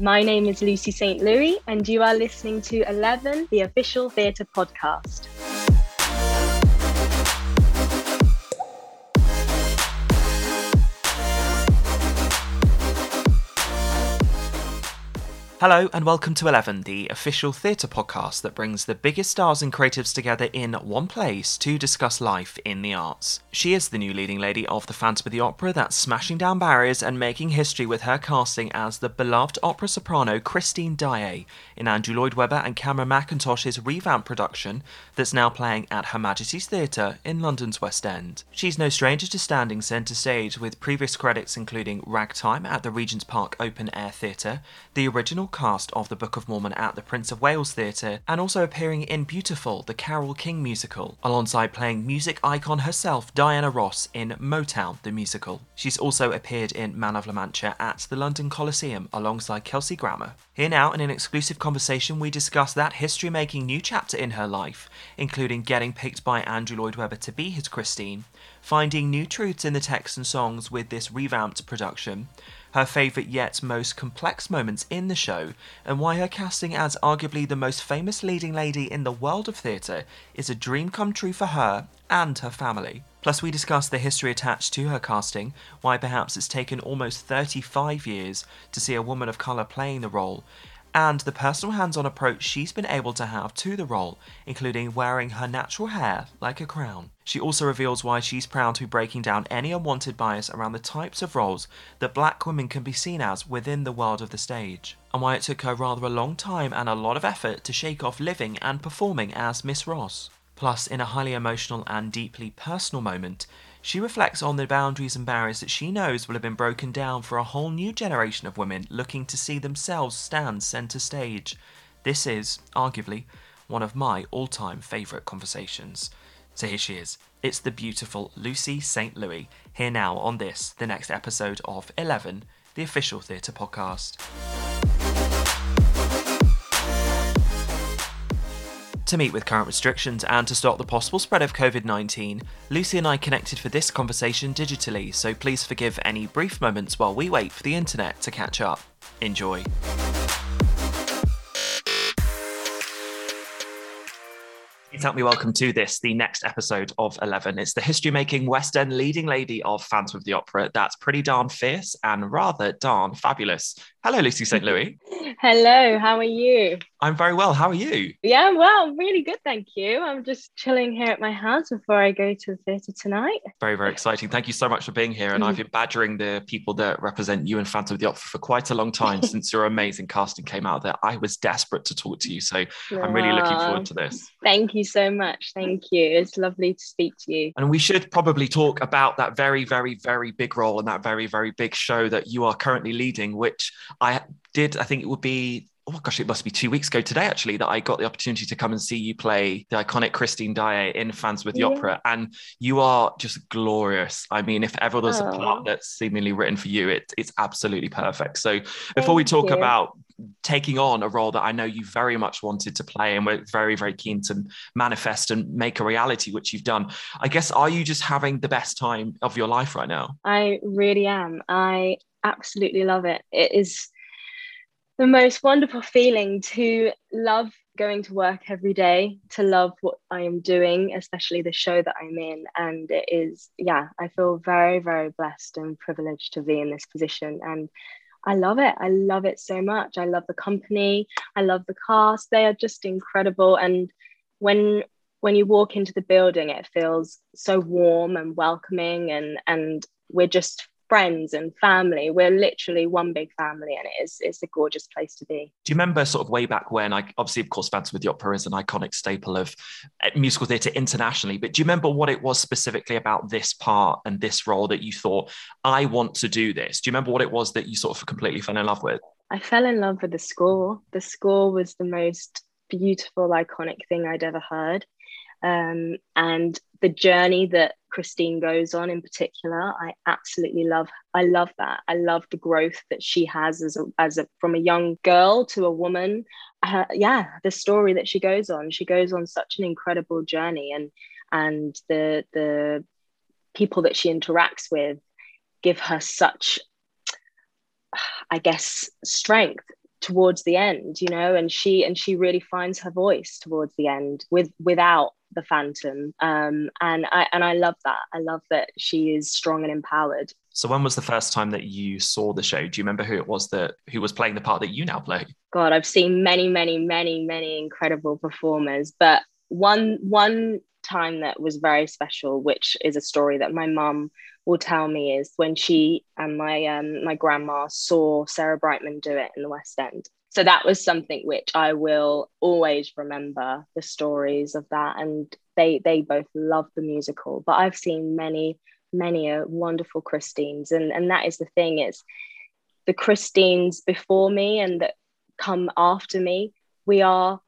My name is Lucy St. Louis, and you are listening to 11, the official theatre podcast. Hello, and welcome to Eleven, the official theatre podcast that brings the biggest stars and creatives together in one place to discuss life in the arts. She is the new leading lady of the Phantom of the Opera that's smashing down barriers and making history with her casting as the beloved opera soprano Christine Daaé in Andrew Lloyd Webber and Cameron Mackintosh's revamped production that's now playing at Her Majesty's Theatre in London's West End. She's no stranger to standing centre stage with previous credits including Ragtime at the Regent's Park Open Air Theatre, the original cast of the Book of Mormon at the Prince of Wales Theatre, and also appearing in Beautiful, the Carole King musical, alongside playing music icon herself Diana Ross in Motown, the musical. She's also appeared in Man of La Mancha at the London Coliseum alongside Kelsey Grammer. Here now, in an exclusive conversation, we discuss that history making new chapter in her life, including getting picked by Andrew Lloyd Webber to be his Christine, finding new truths in the text and songs with this revamped production, her favourite yet most complex moments in the show, and why her casting as arguably the most famous leading lady in the world of theatre is a dream come true for her and her family. Plus, we discuss the history attached to her casting, why perhaps it's taken almost 35 years to see a woman of colour playing the role, and the personal hands on approach she's been able to have to the role, including wearing her natural hair like a crown. She also reveals why she's proud to be breaking down any unwanted bias around the types of roles that black women can be seen as within the world of the stage, and why it took her rather a long time and a lot of effort to shake off living and performing as Miss Ross. Plus, in a highly emotional and deeply personal moment, she reflects on the boundaries and barriers that she knows will have been broken down for a whole new generation of women looking to see themselves stand centre stage. This is, arguably, one of my all time favourite conversations. So here she is. It's the beautiful Lucy St. Louis, here now on this, the next episode of 11, the official theatre podcast. To meet with current restrictions and to stop the possible spread of COVID 19, Lucy and I connected for this conversation digitally, so please forgive any brief moments while we wait for the internet to catch up. Enjoy. Please help me welcome to this, the next episode of 11. It's the history making West End leading lady of Phantom of the Opera. That's pretty darn fierce and rather darn fabulous. Hello, Lucy St. Louis. Hello, how are you? I'm very well. How are you? Yeah, well, really good, thank you. I'm just chilling here at my house before I go to the theatre tonight. Very, very exciting. Thank you so much for being here. And I've been badgering the people that represent you and Phantom of the Opera for quite a long time since your amazing casting came out there. I was desperate to talk to you. So I'm really looking forward to this. Thank you so much. Thank you. It's lovely to speak to you. And we should probably talk about that very, very, very big role and that very, very big show that you are currently leading, which I did, I think it would be oh gosh, it must be two weeks ago today actually that I got the opportunity to come and see you play the iconic Christine Daaé in Phantom with the yeah. Opera, and you are just glorious. I mean, if ever there's oh. a part that's seemingly written for you, it, it's absolutely perfect. So before Thank we talk you. about taking on a role that I know you very much wanted to play and we're very, very keen to manifest and make a reality, which you've done. I guess, are you just having the best time of your life right now? I really am. I absolutely love it. It is the most wonderful feeling to love going to work every day, to love what I am doing, especially the show that I'm in. And it is, yeah, I feel very, very blessed and privileged to be in this position. And I love it. I love it so much. I love the company. I love the cast. They are just incredible. And when when you walk into the building, it feels so warm and welcoming and and we're just friends and family. We're literally one big family, and it is it's a gorgeous place to be. Do you remember sort of way back when? I obviously, of course, Phantom of the Opera is an iconic staple of uh, musical theatre internationally. But do you remember what it was specifically about this part and this role that you thought I want to do this? Do you remember what it was that you sort of completely fell in love with? I fell in love with the score. The score was the most beautiful, iconic thing I'd ever heard. Um, and the journey that Christine goes on in particular, I absolutely love. I love that. I love the growth that she has as a, as a from a young girl to a woman. Uh, yeah, the story that she goes on. She goes on such an incredible journey, and and the the people that she interacts with give her such, I guess, strength towards the end you know and she and she really finds her voice towards the end with without the phantom. Um and i and i love that. I love that she is strong and empowered. So when was the first time that you saw the show? Do you remember who it was that who was playing the part that you now play? God i've seen many many many many incredible performers. But one one time that was very special which is a story that my mum will tell me is when she and my um, my grandma saw Sarah Brightman do it in the West End. So that was something which I will always remember the stories of that, and they they both love the musical. But I've seen many many a wonderful Christines, and and that is the thing is the Christines before me and that come after me. We are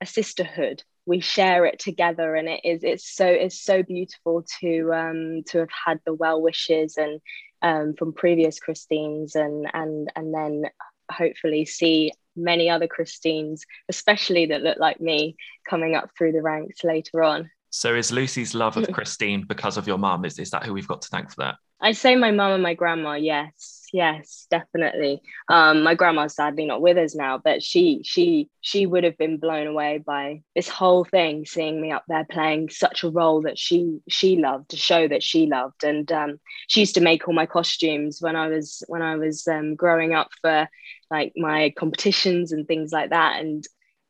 a sisterhood we share it together and it is it's so it's so beautiful to um to have had the well wishes and um from previous christines and and and then hopefully see many other christines especially that look like me coming up through the ranks later on. So is lucy's love of christine because of your mum? Is, is that who we've got to thank for that i say my mum and my grandma yes yes definitely. Um my grandma's sadly not with us now but she she she would have been blown away by this whole thing seeing me up there playing such a role that she she loved a show that she loved. And um she used to make all my costumes when i was when i was um growing up for like my competitions and things like that. And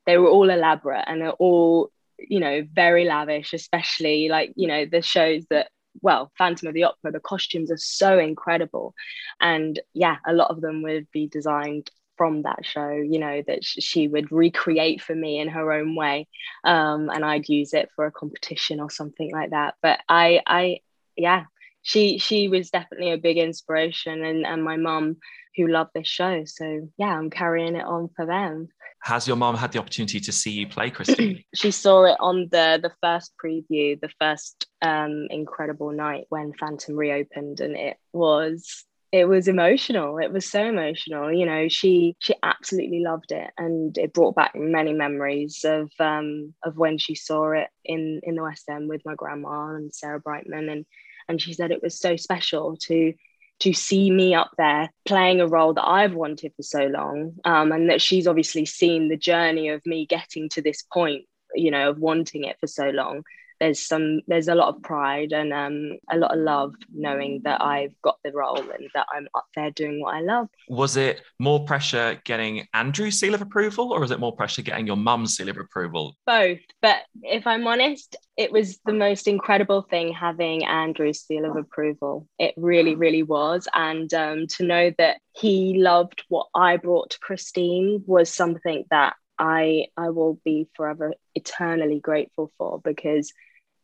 they were all elaborate and they're all you know very lavish especially like you know the shows that well, Phantom of the Opera, the costumes are so incredible. And yeah, a lot of them would be designed from that show, you know, that she would recreate for me in her own way. Um, and I'd use it for a competition or something like that. But I, I, yeah, she, she was definitely a big inspiration and, and my mum who loved this show. So yeah, I'm carrying it on for them. Has your mom had the opportunity to see you play Christine? she saw it on the the first preview, the first um, incredible night when Phantom reopened, and it was it was emotional it was so emotional you know she she absolutely loved it and it brought back many memories of um of when she saw it in in the west end with my grandma and sarah brightman and and she said it was so special to to see me up there playing a role that I've wanted for so long, um, and that she's obviously seen the journey of me getting to this point, you know, of wanting it for so long there's some there's a lot of pride and um, a lot of love knowing that I've got the role and that I'm up there doing what I love. Was it more pressure getting Andrew's seal of approval or was it more pressure getting your mum's seal of approval? Both. But if I'm honest, it was the most incredible thing having Andrew's seal of approval. It really, really was. And um, to know that he loved what I brought to Christine was something that I I will be forever eternally grateful for because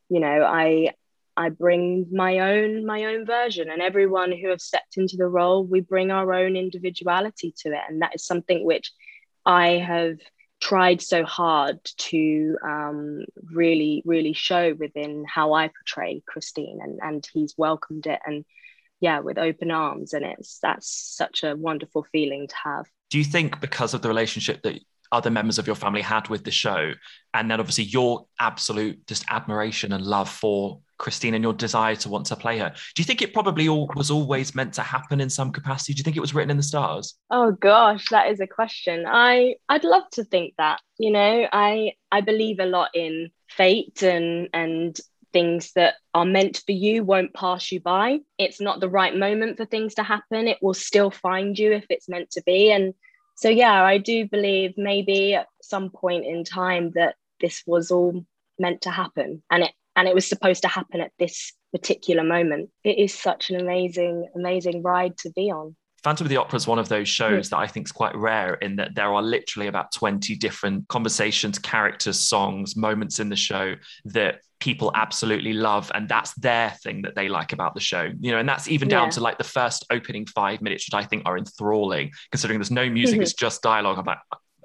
you know i i bring my own my own version. And everyone who have stepped into the role we bring our own individuality to it. And that is something which i have tried so hard to um, really really show within how i portray christine. And and he's welcomed it. And yeah with open arms. And it's that's such a wonderful feeling to have. Do you think because of the relationship that other members of your family had with the show and then obviously your absolute just admiration and love for Christine and your desire to want to play her. Do you think it probably all was always meant to happen in some capacity? Do you think it was written in the stars? Oh gosh, that is a question. I I'd love to think that. You know, I I believe a lot in fate and and things that are meant for you won't pass you by. It's not the right moment for things to happen. It will still find you if it's meant to be and so yeah i do believe maybe at some point in time that this was all meant to happen and it and it was supposed to happen at this particular moment. It is such an amazing, amazing ride to be on. Phantom of the Opera is one of those shows mm. that I think is quite rare in that there are literally about 20 different conversations, characters, songs, moments in the show that people absolutely love. And that's their thing that they like about the show. You know, and that's even down Yeah. to like the first opening five minutes, which I think are enthralling, considering there's no music, it's mm-hmm. just dialogue. I'm like,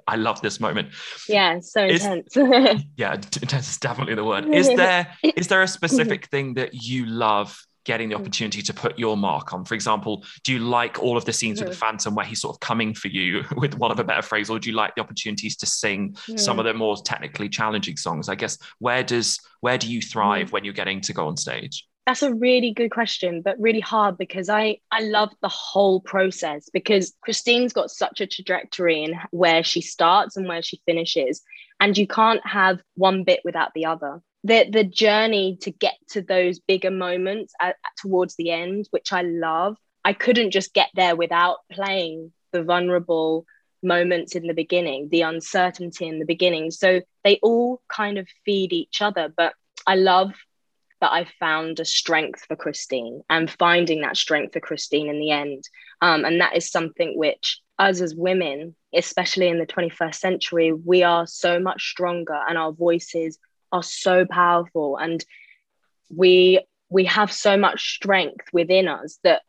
I love this moment. Yeah, so Is- intense. Yeah, intense is definitely the word. Is there is there a specific thing that you love getting the hmm. opportunity to put your mark on? For example, do you like all of the scenes with the hmm. Phantom where he's sort of coming for you, with one of a better phrase, or do you like the opportunities to sing some hmm. of the more technically challenging songs? I guess where does where do you thrive when you're getting to go on stage? That's a really good question, but really hard because I I love the whole process because Christine's got such a trajectory in where she starts and where she finishes, and you can't have one bit without the other. The the journey to get to those bigger moments at, towards the end, which I love, I couldn't just get there without playing the vulnerable moments in the beginning, the uncertainty in the beginning. So they all kind of feed each other, but I love that I found a strength for Christine and finding that strength for Christine in the end. Um, and that is something which us as women, especially in the 21st century, we are so much stronger and our voices are so powerful. And we we have so much strength within us that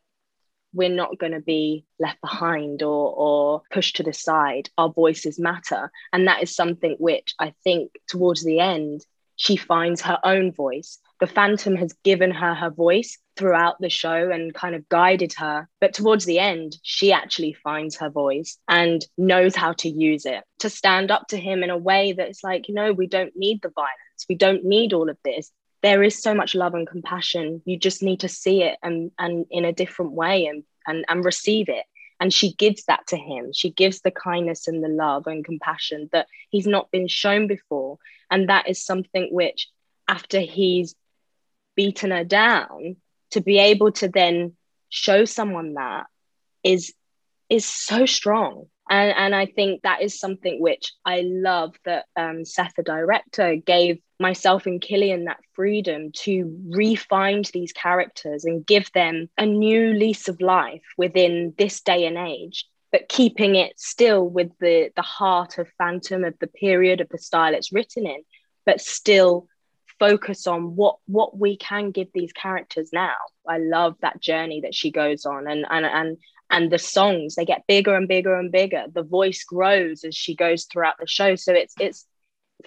we're not going to be left behind or or pushed to the side. Our voices matter. And that is something which i think towards the end she finds her own voice. The phantom has given her her voice throughout the show and kind of guided her. But towards the end she actually finds her voice and knows how to use it to stand up to him in a way that's like know we don't need the violence we don't need all of this. There is so much love and compassion. You just need to see it and and in a different way and and, and receive it. And she gives that to him. She gives the kindness and the love and compassion that he's not been shown before. And that is something which after he's beaten her down to be able to then show someone that is is so strong and and I think that is something which I love that um, Seth, the director, gave myself and Killian that freedom to re-find these characters and give them a new lease of life within this day and age, but keeping it still with the the heart of Phantom of the period of the style it's written in, but still focus on what what we can give these characters now. I love that journey that she goes on and and and and the songs they get bigger and bigger and bigger. The voice grows as she goes throughout the show. So it's it's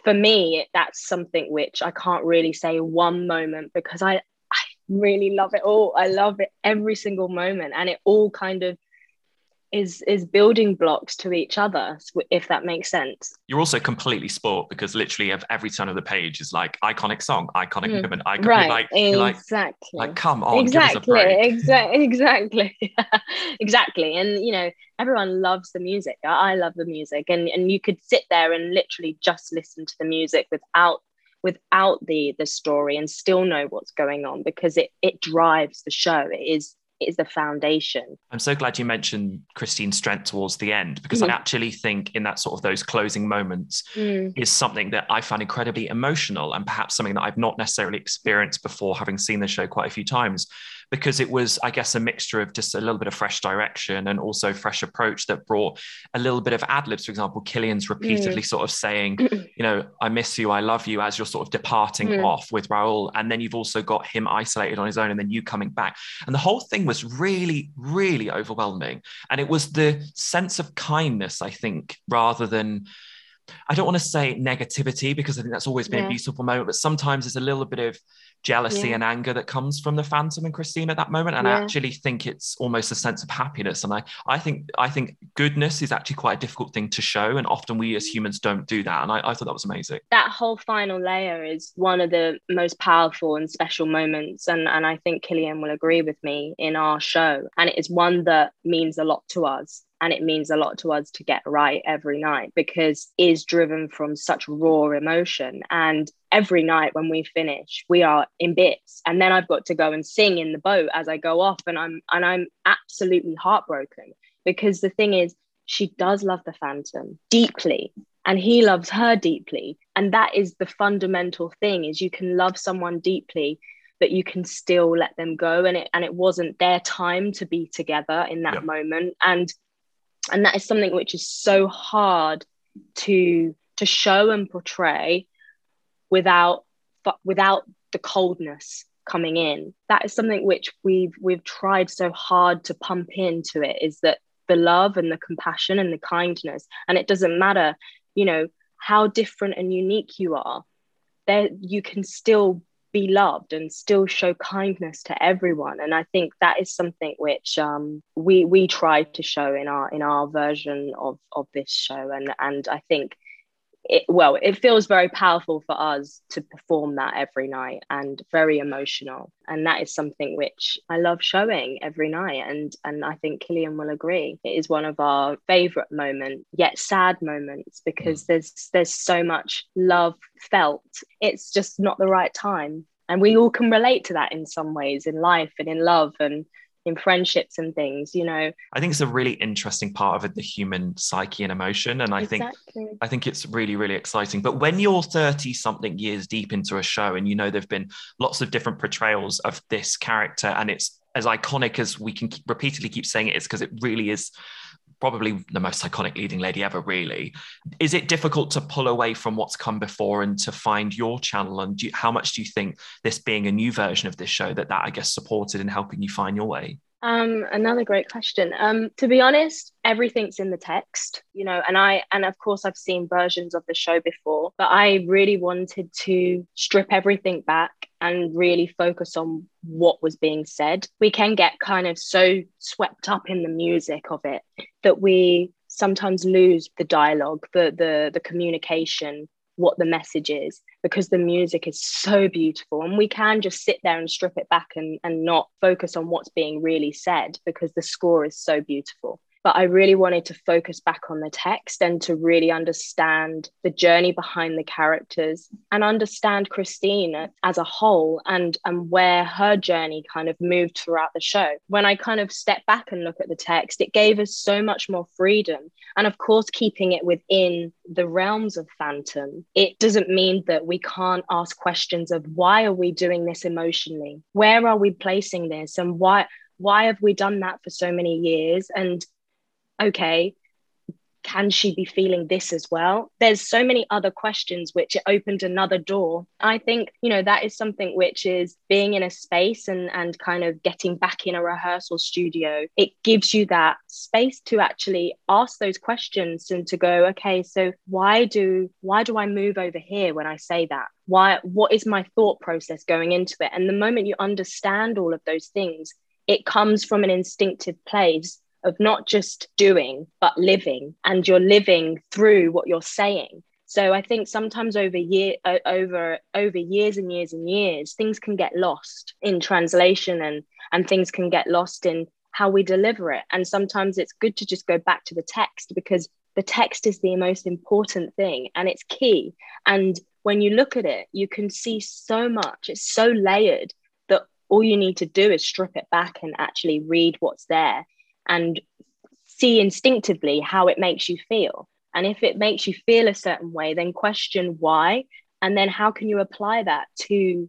for me that's something which i can't really say one moment because i i really love it all. I love it every single moment. And it all kind of is is building blocks to each other if that makes sense You're also completely sport because literally ev- every turn of the page is like iconic song, iconic Mm. moment, iconic. right Like, you're like, exactly like, come on, exactly give us a break. exactly exactly exactly and you know everyone loves the music I, love the music and and you could sit there and literally just listen to the music without without the the story and still know what's going on because it it drives the show it is is the foundation. I'm so glad you mentioned Christine's strength towards the end because Mhm. I actually think in that sort of those closing moments is something that I found incredibly emotional and perhaps something that I've not necessarily experienced before having seen the show quite a few times because it was I guess a mixture of just a little bit of fresh direction and also fresh approach that brought a little bit of ad libs for example Killian's repeatedly sort of saying you know I miss you I love you as you're sort of departing Mm. off with Raoul. And then you've also got him isolated on his own and then you coming back. And the whole thing was really really overwhelming. And it was the sense of kindness I think rather than I don't want to say negativity because I think that's always been Yeah. a beautiful moment, but sometimes there's a little bit of jealousy Yeah. and anger that comes from the Phantom and Christine at that moment. And I actually think it's almost a sense of happiness. And I, I think, I think goodness is actually quite a difficult thing to show, and often we as mm. humans don't do that. And I, I thought that was amazing. that whole final layer is one of the most powerful and special moments and and I think Killian will agree with me in our show and it is one that means a lot to us and it means a lot to us to get right every night because it is driven from such raw emotion. And every night when we finish we are in bits. And then I've got to go and sing in the boat as I go off and I'm and I'm absolutely heartbroken because the thing is she does love the phantom deeply and he loves her deeply. And that is the fundamental thing is you can love someone deeply but you can still let them go. And it and it wasn't their time to be together in that moment. And and that is something which is so hard to to show and portray without without the coldness coming in. That is something which we've we've tried so hard to pump into it is that the love and the compassion and the kindness. And it doesn't matter you know how different and unique you are there you can still be loved and still show kindness to everyone. And i think that is something which um, we we try to show in our in our version of of this show. And and i think it, well, it feels very powerful for us to perform that every night and very emotional. And that is something which I love showing every night. And, and I think Killian will agree. It is one of our favorite moments, yet sad moments, because mm. there's there's so much love felt. It's just not the right time. And we all can relate to that in some ways in life and in love and in friendships and things you know i think it's a really interesting part of it the human psyche and emotion and i exactly. think i think it's really really exciting but when you're 30 something years deep into a show and you know there've been lots of different portrayals of this character and it's as iconic as we can repeatedly keep saying it is because it really is probably the most iconic leading lady ever, really. Is it difficult to pull away from what's come before and to find your channel? And you, how much do you think this being a new version of this show that that I guess supported in helping you find your way? Um, another great question. Um, to be honest, everything's in the text, you know, and I and of course I've seen versions of the show before, but I really wanted to strip everything back and really focus on what was being said. We can get kind of so swept up in the music of it that we sometimes lose the dialogue, the the the communication what the message is because the music is so beautiful. And we can just sit there and strip it back and, and not focus on what's being really said because the score is so beautiful but I really wanted to focus back on the text and to really understand the journey behind the characters and understand Christine as a whole and, and where her journey kind of moved throughout the show. When I kind of step back and look at the text, it gave us so much more freedom. And of course, keeping it within the realms of Phantom, it doesn't mean that we can't ask questions of why are we doing this emotionally? Where are we placing this? And why? why have we done that for so many years and okay, can she be feeling this as well? There's so many other questions which it opened another door. I think, you know, that is something which is being in a space and and kind of getting back in a rehearsal studio. It gives you that space to actually ask those questions and to go, okay, so why do why do I move over here when I say that? Why what is my thought process going into it? And the moment you understand all of those things, it comes from an instinctive place of not just doing but living and you're living through what you're saying. So i think sometimes over year over over years and years and years things can get lost in translation and and things can get lost in how we deliver it. And sometimes it's good to just go back to the text because the text is the most important thing and it's key. And when you look at it you can see so much it's so layered that all you need to do is strip it back and actually read what's there and see instinctively how it makes you feel. And if it makes you feel a certain way, then question why. And then how can you apply that to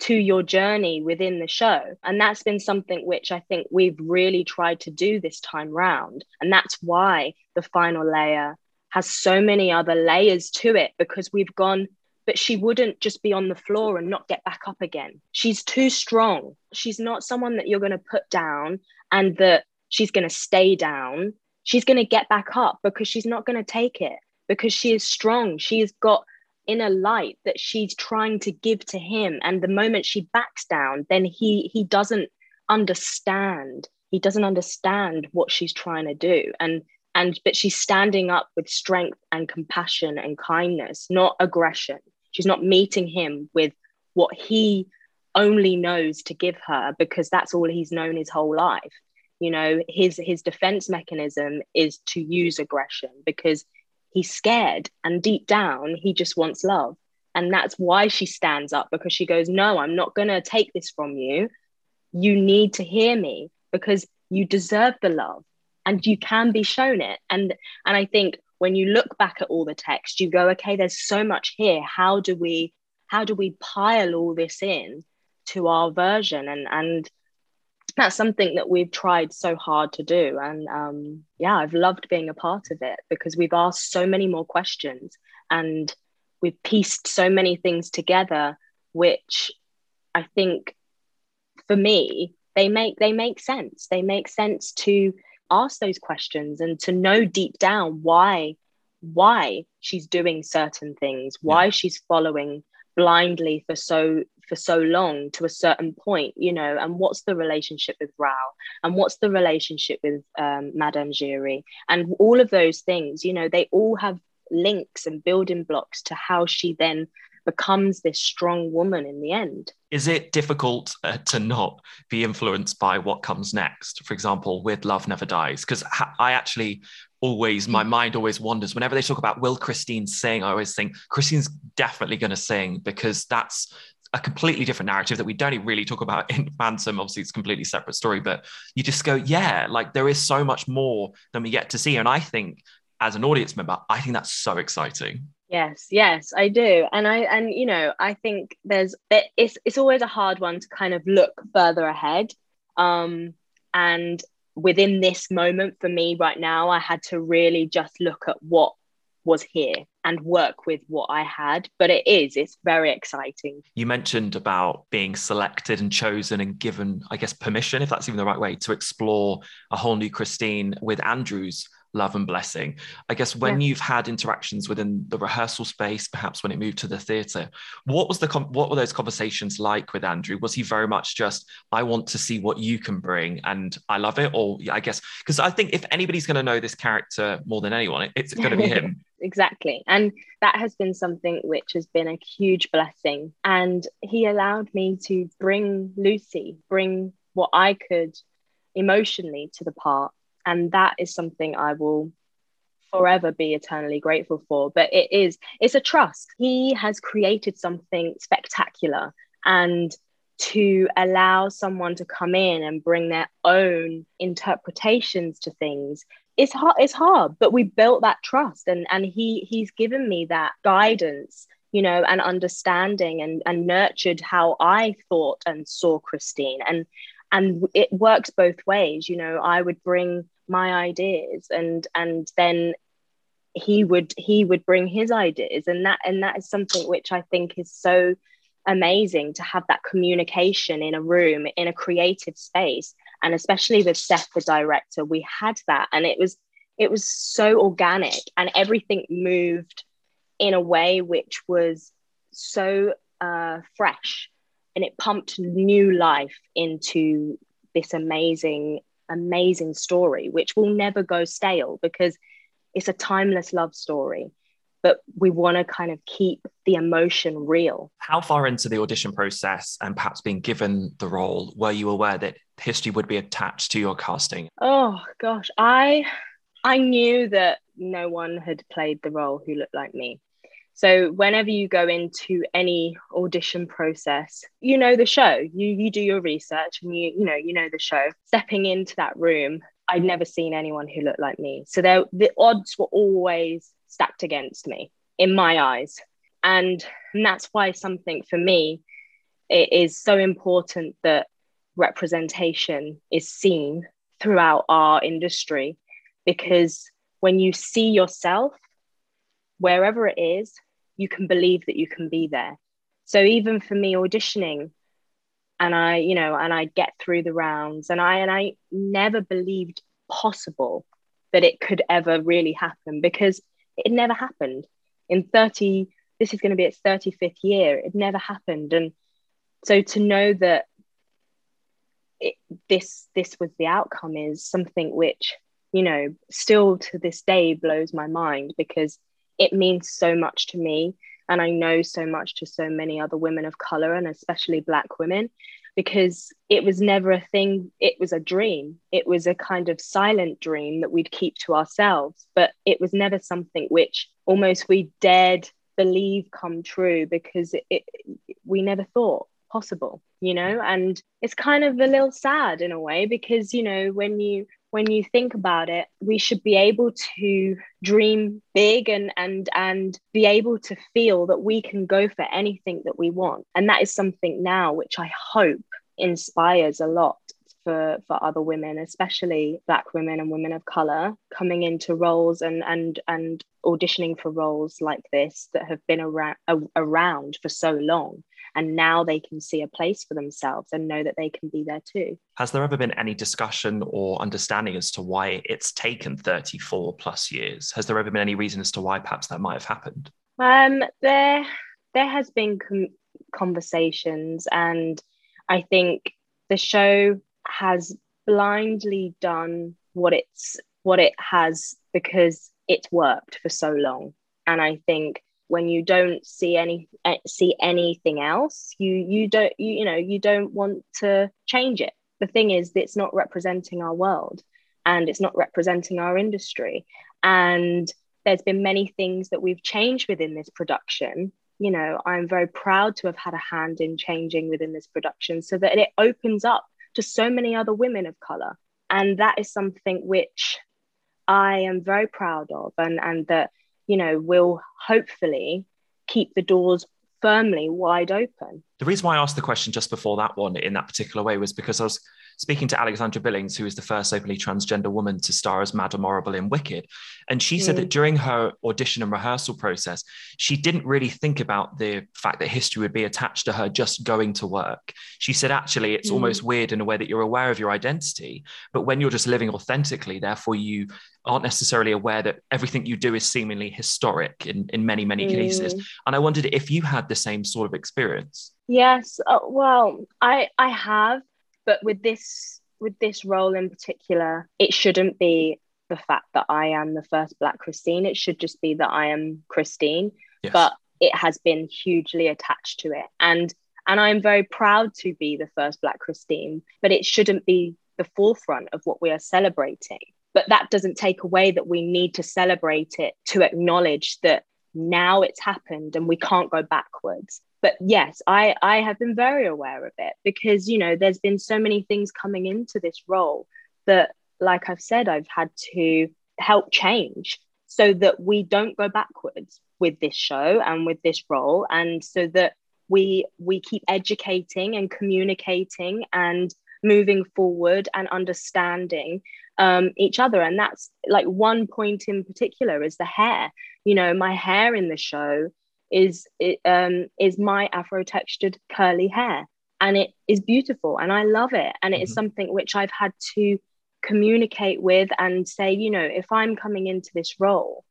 to your journey within the show and that's been something which i think we've really tried to do this time round and that's why the final layer has so many other layers to it because we've gone but she wouldn't just be on the floor and not get back up again she's too strong she's not someone that you're going to put down and that she's going to stay down. She's going to get back up because she's not going to take it because she is strong. She's got inner light that she's trying to give to him. And the moment she backs down, then he he doesn't understand. He doesn't understand what she's trying to do. And and but she's standing up with strength and compassion and kindness, not aggression. She's not meeting him with what he only knows to give her because that's all he's known his whole life you know his his defense mechanism is to use aggression because he's scared and deep down he just wants love. And that's why she stands up because she goes no i'm not going to take this from you. You need to hear me because you deserve the love and you can be shown it. And and i think when you look back at all the text you go okay there's so much here. How do we how do we pile all this in to our version? And and that's something that we've tried so hard to do and um, yeah i've loved being a part of it because we've asked so many more questions and we've pieced so many things together which i think for me they make they make sense they make sense to ask those questions and to know deep down why why she's doing certain things why yeah. she's following blindly for so for so long to a certain point you know and what's the relationship with Raoul and what's the relationship with um, Madame Giry and all of those things you know they all have links and building blocks to how she then becomes this strong woman in the end. Is it difficult uh, to not be influenced by what comes next? For example, with Love Never Dies? Because ha- I actually always, my mind always wanders. Whenever they talk about will Christine sing, I always think Christine's definitely going to sing because that's a completely different narrative that we don't really talk about in Phantom. Obviously, it's a completely separate story, but you just go, yeah, like there is so much more than we get to see. And I think as an audience member, I think that's so exciting. Yes, yes, I do. And I and you know, I think there's it's it's always a hard one to kind of look further ahead. Um and within this moment for me right now, I had to really just look at what was here and work with what I had. But it is, it's very exciting. You mentioned about being selected and chosen and given, I guess, permission, if that's even the right way, to explore a whole new Christine with Andrew's love and blessing. I guess when yeah. you've had interactions within the rehearsal space, perhaps when it moved to the theatre, what was the what were those conversations like with Andrew? Was he very much just I want to see what you can bring and I love it, or I guess because I think if anybody's going to know this character more than anyone, it's going to be him. Exactly, and that has been something which has been a huge blessing, and he allowed me to bring Lucy, bring what I could emotionally to the part. And that is something i will forever be eternally grateful for. But it is it's a trust. He has created something spectacular. And to allow someone to come in and bring their own interpretations to things it's hard it's hard but we built that trust and and he he's given me that guidance you know and understanding and and nurtured how i thought and saw christine. And and it works both ways you know i would bring my ideas and and then he would he would bring his ideas. And that and that is something which i think is so amazing to have that communication in a room in a creative space and especially with seth the director we had that and it was it was so organic and everything moved in a way which was so uh, fresh and it pumped new life into this amazing amazing story, which will never go stale because it's a timeless love story. But we want to kind of keep the emotion real. How far into the audition process and perhaps being given the role were you aware that history would be attached to your casting? Oh gosh, I I knew that no one had played the role who looked like me. So whenever you go into any audition process, you know the show. You you do your research and you you know you know the show. Stepping into that room, I'd never seen anyone who looked like me. So there, the odds were always stacked against me in my eyes, and, and that's why something for me it is so important that representation is seen throughout our industry. Because when you see yourself wherever it is, you can believe that you can be there. So even for me auditioning, and I, you know, and I get through the rounds, and I and I never believed possible that it could ever really happen. Because it never happened. In 30, this is going to be its 35th year, it never happened. And so to know that it, this this was the outcome is something which, you know, still to this day blows my mind because it means so much to me and i know so much to so many other women of color and especially black women because it was never a thing it was a dream. It was a kind of silent dream that we'd keep to ourselves but it was never something which almost we dared believe come true because it, it we never thought possible you know? And it's kind of a little sad in a way because you know when you when you think about it, we should be able to dream big and and and be able to feel that we can go for anything that we want. And that is something now which I hope inspires a lot for for other women especially black women and women of color coming into roles and and and auditioning for roles like this that have been around around for so long and now they can see a place for themselves and know that they can be there too. Has there ever been any discussion or understanding as to why it's taken 34 plus years? Has there ever been any reason as to why perhaps that might have happened? Um there there has been com- conversations and i think the show has blindly done what it's what it has because it's worked for so long. And i think when you don't see any eh, see anything else you you don't you, you know you don't want to change it. The thing is it's not representing our world and it's not representing our industry. And there's been many things that we've changed within this production. You know i'm very proud to have had a hand in changing within this production so that it opens up to so many other women of color. And that is something which i am very proud of and and that you know will hopefully keep the doors firmly wide open. The reason why i asked the question just before that one in that particular way was because i was speaking to Alexandra Billings, who is the first openly transgender woman to star as Madame Morrible in Wicked. And she mm. said that mm. during her audition and rehearsal process, she didn't really think about the fact that history would be attached to her just going to work. She said, actually, it's mm. almost weird in a way that you're aware of your identity, but when you're just living authentically, therefore you aren't necessarily aware that everything you do is seemingly historic in, in many, many mm. cases. And I wondered if you had the same sort of experience. Yes, uh, well, I I have but with this with this role in particular it shouldn't be the fact that i am the first black christine. It should just be that i am christine. Yes. but it has been hugely attached to it. And and i'm very proud to be the first black christine but it shouldn't be the forefront of what we are celebrating. But that doesn't take away that we need to celebrate it to acknowledge that now it's happened and we can't go backwards but yes i i have been very aware of it because you know there's been so many things coming into this role that like i've said i've had to help change so that we don't go backwards with this show and with this role and so that we we keep educating and communicating and moving forward and understanding um, each other. And that's like one point in particular is the hair. You know my hair in the show is um, is my afro textured curly hair. And it is beautiful and i love it. And it mm-hmm. is something which i've had to communicate with and say you know if i'm coming into this role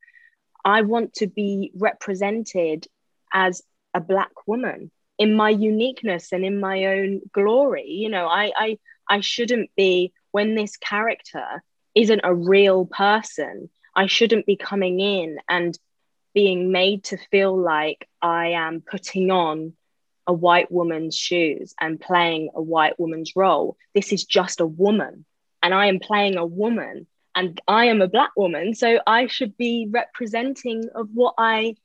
i want to be represented as a black woman in my uniqueness and in my own glory. You know i i i shouldn't be when this character isn't a real person i shouldn't be coming in and being made to feel like I am putting on a white woman's shoes and playing a white woman's role. This is just a woman, and I am playing a woman, and I am a black woman, so I should be representing of what I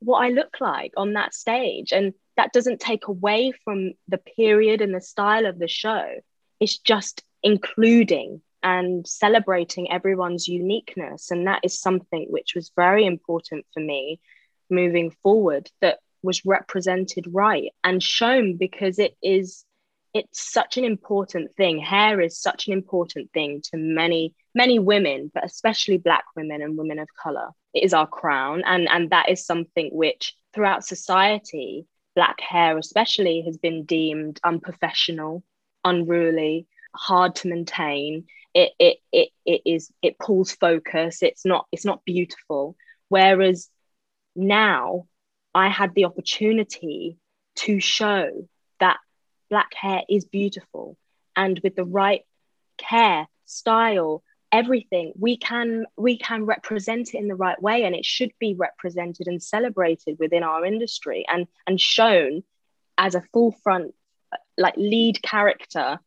what I look like on that stage. And that doesn't take away from the period and the style of the show. It's just including and celebrating everyone's uniqueness. And that is something which was very important for me moving forward that was represented right and shown because it is it's such an important thing. Hair is such an important thing to many many women but especially black women and women of color. It is our crown and and that is something which throughout society black hair especially has been deemed unprofessional unruly hard to maintain it, it it it is it pulls focus. It's not it's not beautiful. Whereas now i had the opportunity to show that black hair is beautiful. And with the right care style everything we can we can represent it in the right way. And it should be represented and celebrated within our industry and and shown as a full front like lead character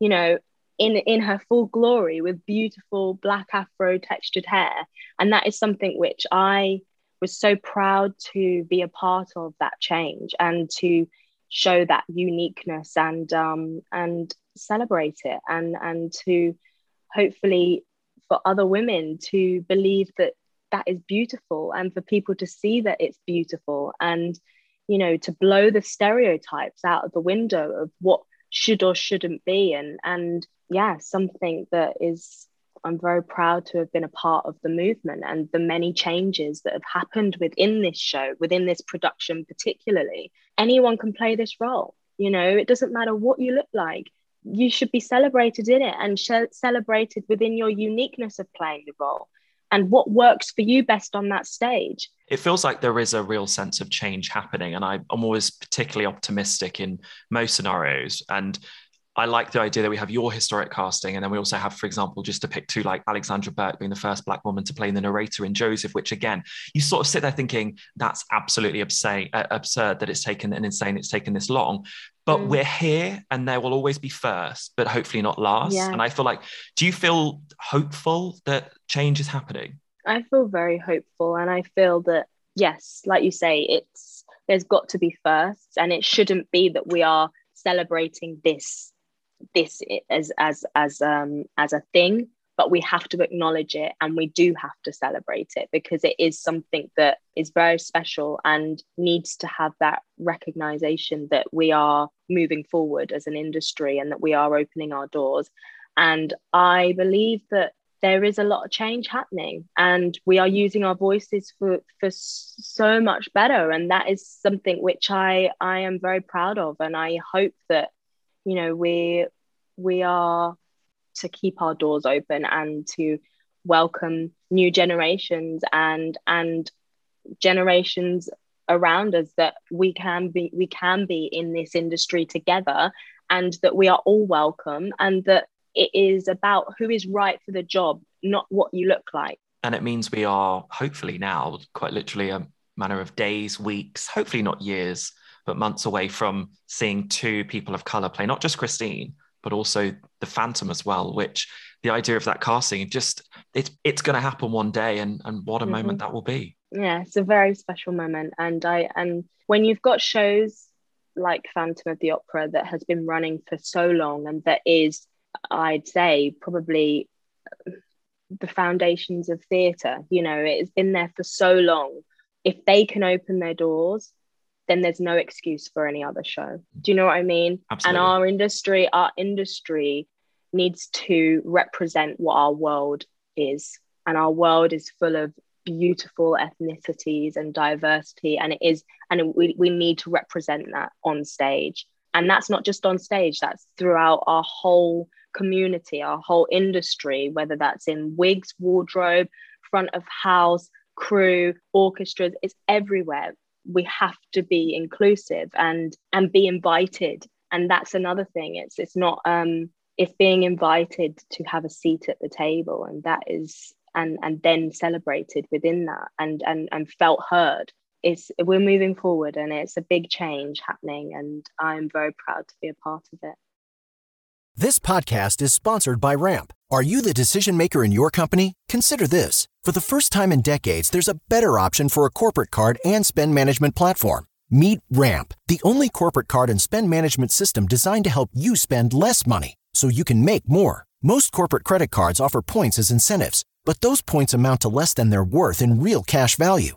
you know in in her full glory with beautiful black afro textured hair. And that is something which i was so proud to be a part of that change and to show that uniqueness and um and celebrate it and and to hopefully for other women to believe that that is beautiful and for people to see that it's beautiful and you know to blow the stereotypes out of the window of what should or shouldn't be and and yeah something that is I'm very proud to have been a part of the movement and the many changes that have happened within this show, within this production, particularly. Anyone can play this role. You know, it doesn't matter what you look like. You should be celebrated in it and sh- celebrated within your uniqueness of playing the role and what works for you best on that stage. It feels like there is a real sense of change happening. And I, am always particularly optimistic in most scenarios. And I like the idea that we have your historic casting, and then we also have, for example, just to pick two, like Alexandra Burke being the first Black woman to play the narrator in Joseph, which again, you sort of sit there thinking that's absolutely absurd, uh, absurd that it's taken and insane it's taken this long. But mm. we're here, and there will always be first, but hopefully not last. Yeah. And I feel like, do you feel hopeful that change is happening? I feel very hopeful, and I feel that yes, like you say, it's there's got to be first, and it shouldn't be that we are celebrating this this as as as um as a thing but we have to acknowledge it and we do have to celebrate it because it is something that is very special and needs to have that recognition that we are moving forward as an industry and that we are opening our doors. And i believe that there is a lot of change happening and we are using our voices for for so much better. And that is something which i i am very proud of. And i hope that you know we we are to keep our doors open and to welcome new generations and and generations around us that we can be we can be in this industry together and that we are all welcome and that it is about who is right for the job not what you look like. And it means we are hopefully now quite literally a matter of days weeks hopefully not years but months away from seeing two people of color play, not just Christine, but also the Phantom as well, which the idea of that casting just it's it's going to happen one day and and what a mm-hmm. moment that will be. Yeah it's a very special moment. And i and when you've got shows like phantom of the opera that has been running for so long and that is i'd say probably the foundations of theatre you know it's been there for so long if they can open their doors then there's no excuse for any other show. Do you know what I mean? Absolutely. And our industry, our industry needs to represent what our world is. And our world is full of beautiful ethnicities and diversity. And it is, and we, we need to represent that on stage. And that's not just on stage, that's throughout our whole community, our whole industry, whether that's in wigs, wardrobe, front of house, crew, orchestras, it's everywhere. We have to be inclusive and and be invited. And that's another thing it's it's not um it's being invited to have a seat at the table and that is and and then celebrated within that and and and felt heard it's we're moving forward and it's a big change happening and i'm very proud to be a part of it this podcast is sponsored by ramp are you the decision maker in your company consider this for the first time in decades, there's a better option for a corporate card and spend management platform. Meet Ramp, the only corporate card and spend management system designed to help you spend less money so you can make more. Most corporate credit cards offer points as incentives, but those points amount to less than their worth in real cash value.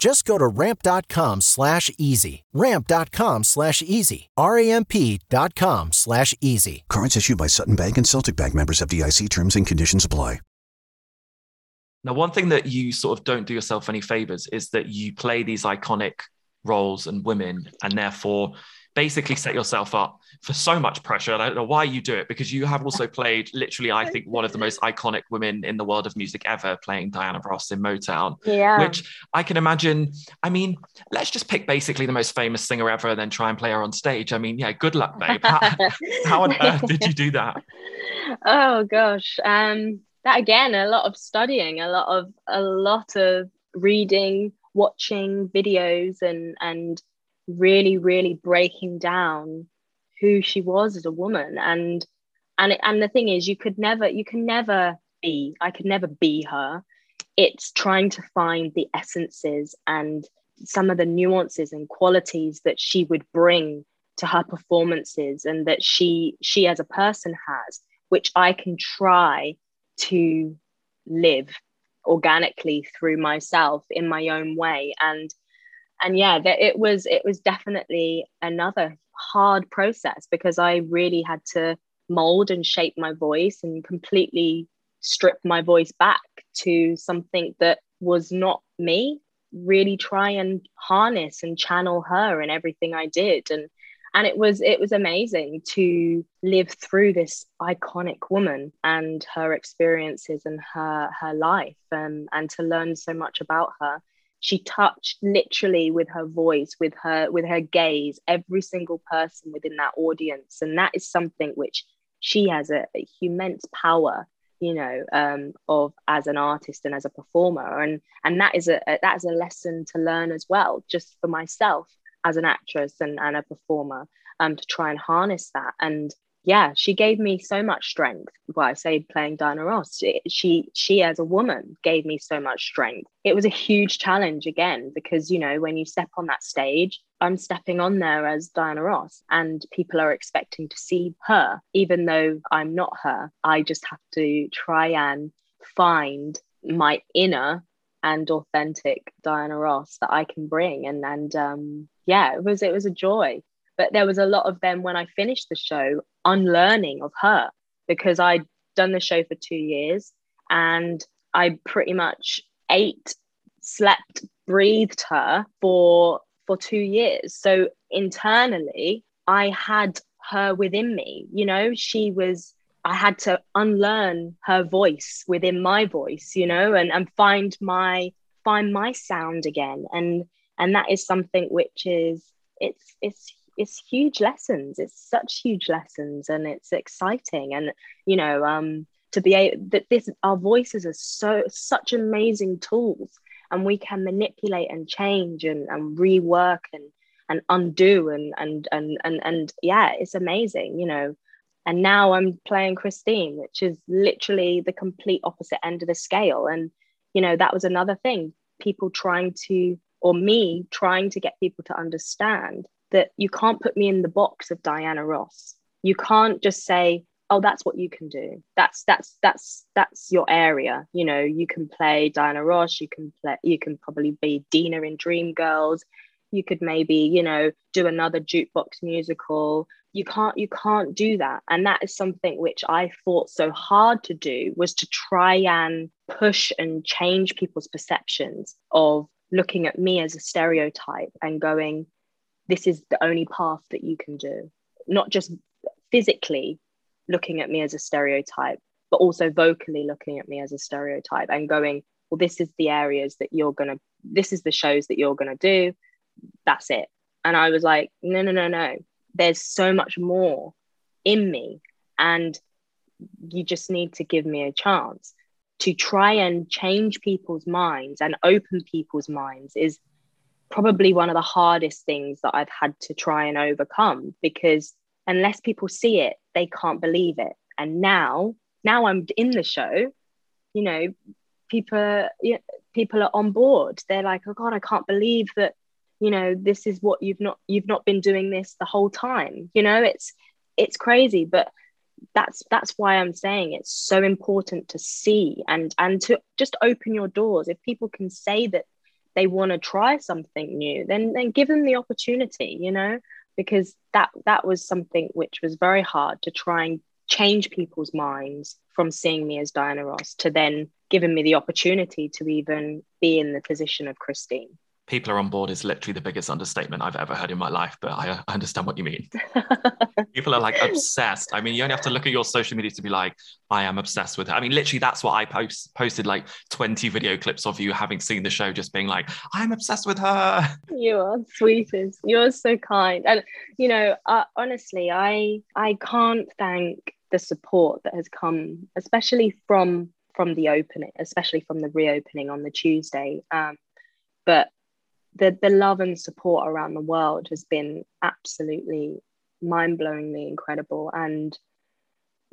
Just go to ramp.com slash easy. Ramp.com slash easy. R-A-M-P.com slash easy. Cards issued by Sutton Bank and Celtic Bank members FDIC terms and conditions apply. Now, one thing that you sort of don't do yourself any favors is that you play these iconic roles and women, and therefore basically set yourself up for so much pressure. And I don't know why you do it because you have also played literally, I think, one of the most iconic women in the world of music ever, playing Diana Ross in Motown. Yeah. Which I can imagine. I mean, let's just pick basically the most famous singer ever and then try and play her on stage. I mean, yeah, good luck, babe. How, how on earth did you do that? Oh gosh. Um that again, a lot of studying, a lot of a lot of reading, watching videos and and really, really breaking down who she was as a woman. And and and the thing is you could never, you can never be, I could never be her. It's trying to find the essences and some of the nuances and qualities that she would bring to her performances and that she she as a person has which i can try to live organically through myself in my own way and and yeah that it was it was definitely another hard process because i really had to mold and shape my voice and completely strip my voice back to something that was not me really try and harness and channel her in everything i did. And and it was it was amazing to live through this iconic woman and her experiences and her her life and and to learn so much about her she touched literally with her voice with her with her gaze every single person within that audience and that is something which she has a, a immense power you know um, of as an artist and as a performer and and that is a, a that is a lesson to learn as well just for myself as an actress and, and a performer um, to try and harness that. And yeah, she gave me so much strength. Well, I say playing Diana Ross, she she as a woman gave me so much strength. It was a huge challenge again because you know when you step on that stage, I'm stepping on there as Diana Ross, and people are expecting to see her, even though I'm not her. I just have to try and find my inner and authentic Diana Ross that I can bring. And and um, yeah, it was it was a joy. But there was a lot of them when I finished the show unlearning of her because I'd done the show for two years and I pretty much ate, slept, breathed her for for two years. So internally, I had her within me. You know, she was I had to unlearn her voice within my voice, you know, and, and find my find my sound again. And and that is something which is it's it's it's huge lessons. It's such huge lessons and it's exciting. And you know, um to be able that this our voices are so such amazing tools and we can manipulate and change and, and rework and and undo and and and and and yeah, it's amazing, you know and now i'm playing christine which is literally the complete opposite end of the scale and you know that was another thing people trying to or me trying to get people to understand that you can't put me in the box of diana ross. You can't just say oh that's what you can do. That's that's that's that's your area. You know you can play diana ross you can play you can probably be Deena in dreamgirls. You could maybe you know do another jukebox musical. You can't you can't do that. And that is something which i fought so hard to do was to try and push and change people's perceptions of looking at me as a stereotype and going this is the only path that you can do. Not just physically looking at me as a stereotype but also vocally looking at me as a stereotype and going well this is the areas that you're going to this is the shows that you're going to do. That's it. And i was like no no no no. There's so much more in me and you just need to give me a chance. To try and change people's minds and open people's minds is probably one of the hardest things that I've had to try and overcome because unless people see it they can't believe it. And now now I'm in the show you know people people are on board. They're like oh god I can't believe that you know this is what you've not you've not been doing this the whole time. You know it's it's crazy but that's that's why i'm saying it's so important to see and and to just open your doors. If people can say that they want to try something new then then give them the opportunity you know? Because that that was something which was very hard to try and change people's minds from seeing me as Diana Ross to then giving me the opportunity to even be in the position of Christine people are on board is literally the biggest understatement I've ever heard in my life, but I, I understand what you mean. people are like obsessed. I mean, you only have to look at your social media to be like, I am obsessed with her. I mean, literally, that's what I post, posted like 20 video clips of you having seen the show, just being like, I'm obsessed with her. You are sweetest. You're so kind. And, you know, uh, honestly, I I can't thank the support that has come, especially from from the opening, especially from the reopening on the Tuesday. Um, but the the love and support around the world has been absolutely mind-blowingly incredible. And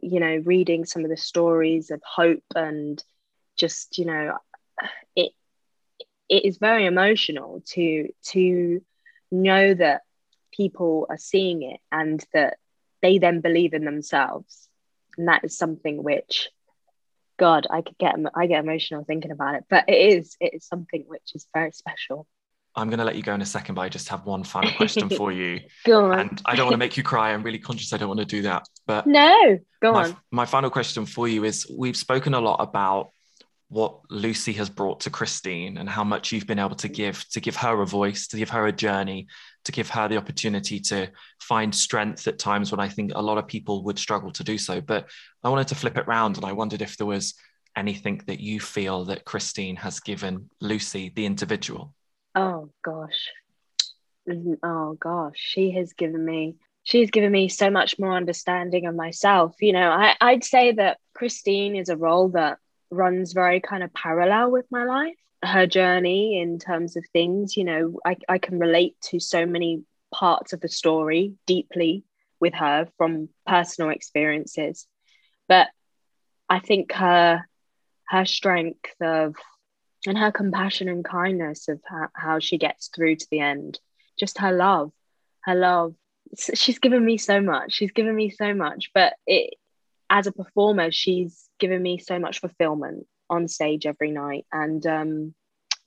you know reading some of the stories of hope and just you know it it is very emotional to to know that people are seeing it and that they then believe in themselves. And that is something which god i could get i get emotional thinking about it but it is it is something which is very special I'm going to let you go in a second, but I just have one final question for you. go on. And I don't want to make you cry. I'm really conscious I don't want to do that. But no, go my, on. My final question for you is we've spoken a lot about what Lucy has brought to Christine and how much you've been able to give to give her a voice, to give her a journey, to give her the opportunity to find strength at times when I think a lot of people would struggle to do so. But I wanted to flip it round and I wondered if there was anything that you feel that Christine has given Lucy, the individual. Oh gosh. Mm, oh gosh, she has given me she's given me so much more understanding of myself. You know, I, I'd say that Christine is a role that runs very kind of parallel with my life. Her journey in terms of things, you know, I, I can relate to so many parts of the story deeply with her from personal experiences. But I think her her strength of and her compassion and kindness of how, how she gets through to the end. Just her love her love. She's given me so much. She's given me so much. But it as a performer she's given me so much fulfillment on stage every night. And um,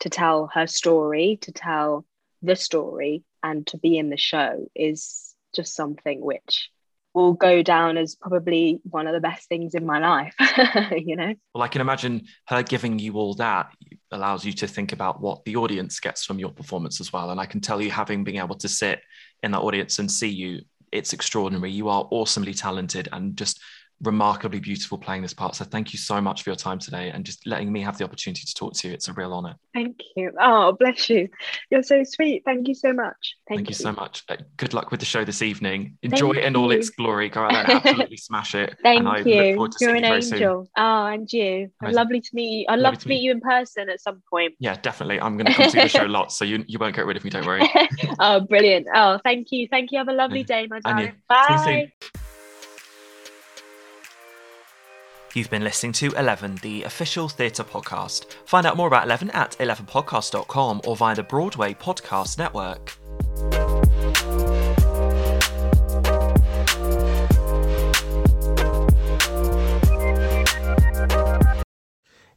to tell her story to tell the story and to be in the show is just something which will go down as probably one of the best things in my life you know? Well i can imagine her giving you all that allows you to think about what the audience gets from your performance as well. And i can tell you having been able to sit in that audience and see you it's extraordinary. You are awesomely talented and just remarkably beautiful playing this part. So thank you so much for your time today and just letting me have the opportunity to talk to you. It's a real honor. Thank you. Oh, bless you. You're so sweet. Thank you so much. Thank, thank you. you. so much. Uh, good luck with the show this evening. Enjoy thank it in you. all its glory. Go out there and absolutely smash it. Thank you. You're an angel. Oh, and you. Amazing. Lovely to meet you. I'd love to meet you in person at some point. Yeah, definitely. I'm going to come see the show lots, so you, you won't get rid of me. Don't worry. oh, brilliant. Oh, thank you. Thank you. Have a lovely day, my darling. Bye. You've been listening to Eleven, the official theatre podcast. Find out more about Eleven at 11podcast.com or via the Broadway Podcast Network.